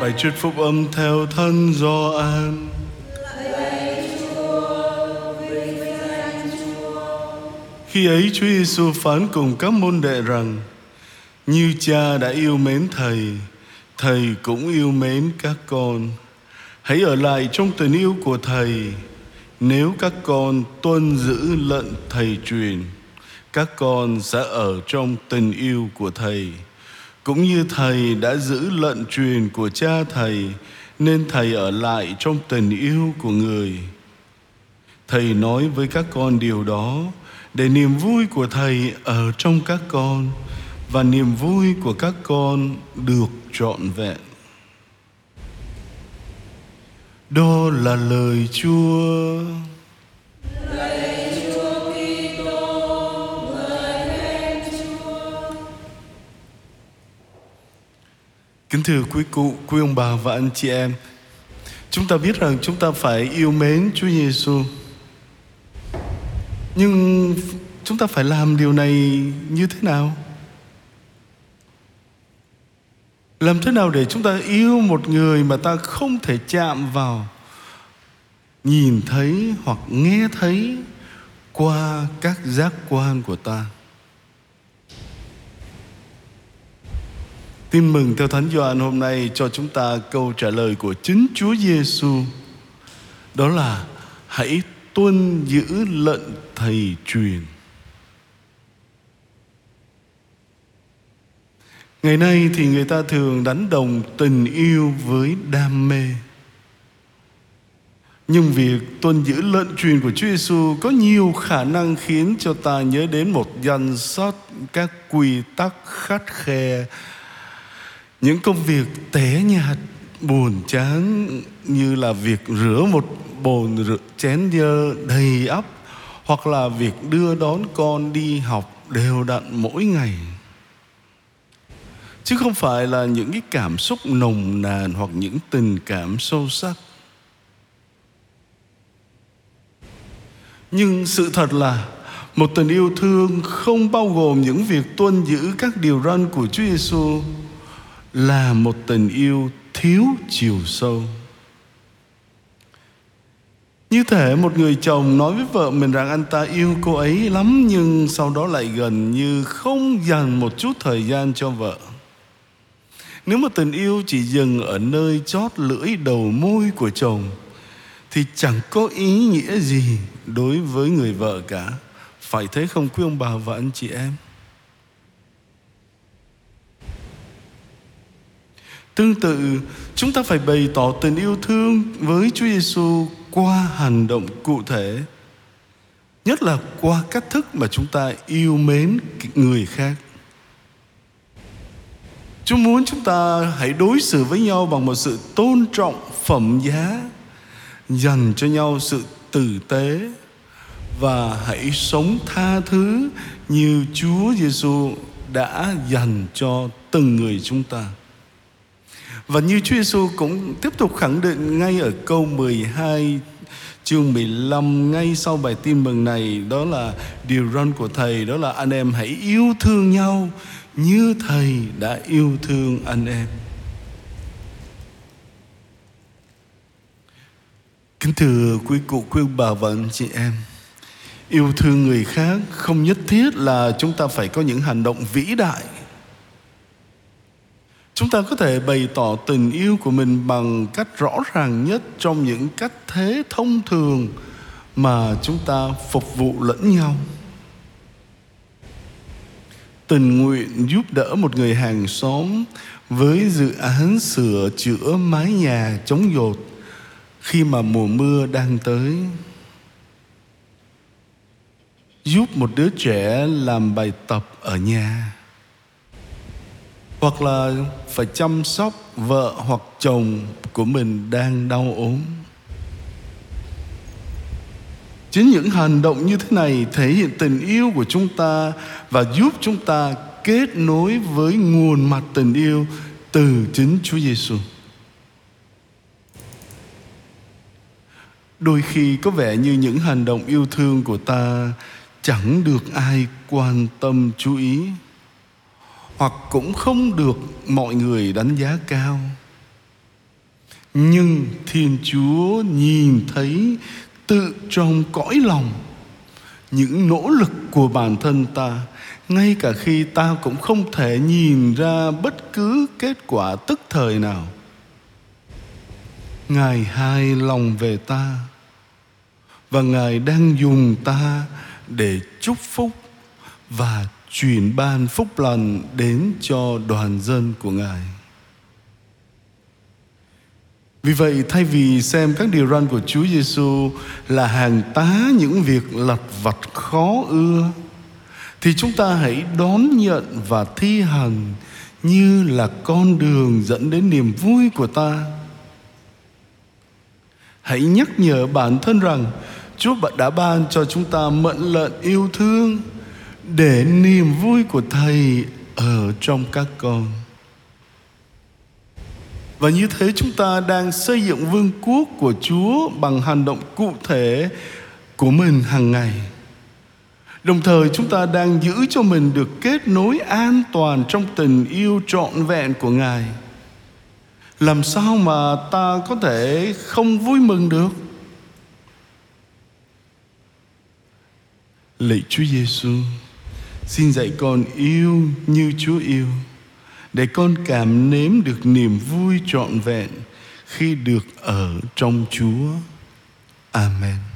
Bài truyết phúc âm theo thân do an Khi ấy Chúa Giêsu phán cùng các môn đệ rằng: Như Cha đã yêu mến Thầy, Thầy cũng yêu mến các con. Hãy ở lại trong tình yêu của Thầy. Nếu các con tuân giữ lận Thầy truyền, các con sẽ ở trong tình yêu của Thầy cũng như thầy đã giữ lận truyền của cha thầy, nên thầy ở lại trong tình yêu của người. Thầy nói với các con điều đó để niềm vui của thầy ở trong các con và niềm vui của các con được trọn vẹn. Đó là lời chúa. Kính thưa quý cụ, quý ông bà và anh chị em Chúng ta biết rằng chúng ta phải yêu mến Chúa Giêsu. Nhưng chúng ta phải làm điều này như thế nào? Làm thế nào để chúng ta yêu một người mà ta không thể chạm vào Nhìn thấy hoặc nghe thấy qua các giác quan của ta Tin mừng theo Thánh Gioan hôm nay cho chúng ta câu trả lời của chính Chúa Giêsu. Đó là, hãy tuân giữ lệnh thầy truyền. Ngày nay thì người ta thường đánh đồng tình yêu với đam mê. Nhưng việc tuân giữ lệnh truyền của Chúa Giêsu có nhiều khả năng khiến cho ta nhớ đến một danh sách các quy tắc khắt khe những công việc té nhạt, buồn chán, như là việc rửa một bồn rửa, chén dơ đầy ắp, hoặc là việc đưa đón con đi học đều đặn mỗi ngày. Chứ không phải là những cái cảm xúc nồng nàn hoặc những tình cảm sâu sắc. Nhưng sự thật là, một tình yêu thương không bao gồm những việc tuân giữ các điều răn của Chúa Giêsu là một tình yêu thiếu chiều sâu. Như thể một người chồng nói với vợ mình rằng anh ta yêu cô ấy lắm, nhưng sau đó lại gần như không dành một chút thời gian cho vợ. Nếu mà tình yêu chỉ dừng ở nơi chót lưỡi đầu môi của chồng, thì chẳng có ý nghĩa gì đối với người vợ cả. Phải thế không quý ông bà và anh chị em? Tương tự, chúng ta phải bày tỏ tình yêu thương với Chúa Giêsu qua hành động cụ thể. Nhất là qua cách thức mà chúng ta yêu mến người khác. Chúa muốn chúng ta hãy đối xử với nhau bằng một sự tôn trọng phẩm giá, dành cho nhau sự tử tế và hãy sống tha thứ như Chúa Giêsu đã dành cho từng người chúng ta. Và như Chúa Giêsu cũng tiếp tục khẳng định ngay ở câu 12 chương 15 ngay sau bài tin mừng này đó là điều răn của thầy đó là anh em hãy yêu thương nhau như thầy đã yêu thương anh em. Kính thưa quý cụ, quý bà và anh chị em Yêu thương người khác không nhất thiết là chúng ta phải có những hành động vĩ đại chúng ta có thể bày tỏ tình yêu của mình bằng cách rõ ràng nhất trong những cách thế thông thường mà chúng ta phục vụ lẫn nhau. Tình nguyện giúp đỡ một người hàng xóm với dự án sửa chữa mái nhà chống dột khi mà mùa mưa đang tới. Giúp một đứa trẻ làm bài tập ở nhà hoặc là phải chăm sóc vợ hoặc chồng của mình đang đau ốm chính những hành động như thế này thể hiện tình yêu của chúng ta và giúp chúng ta kết nối với nguồn mặt tình yêu từ chính Chúa Giêsu. Đôi khi có vẻ như những hành động yêu thương của ta chẳng được ai quan tâm chú ý hoặc cũng không được mọi người đánh giá cao. Nhưng thiên chúa nhìn thấy tự trong cõi lòng những nỗ lực của bản thân ta, ngay cả khi ta cũng không thể nhìn ra bất cứ kết quả tức thời nào. Ngài hài lòng về ta và ngài đang dùng ta để chúc phúc và truyền ban phúc lành đến cho đoàn dân của ngài vì vậy, thay vì xem các điều răn của Chúa Giêsu là hàng tá những việc lặt vặt khó ưa, thì chúng ta hãy đón nhận và thi hành như là con đường dẫn đến niềm vui của ta. Hãy nhắc nhở bản thân rằng Chúa đã ban cho chúng ta mận lợn yêu thương để niềm vui của Thầy ở trong các con. Và như thế chúng ta đang xây dựng vương quốc của Chúa bằng hành động cụ thể của mình hàng ngày. Đồng thời chúng ta đang giữ cho mình được kết nối an toàn trong tình yêu trọn vẹn của Ngài. Làm sao mà ta có thể không vui mừng được? Lạy Chúa Giêsu, xin dạy con yêu như Chúa yêu, để con cảm nếm được niềm vui trọn vẹn khi được ở trong Chúa. Amen.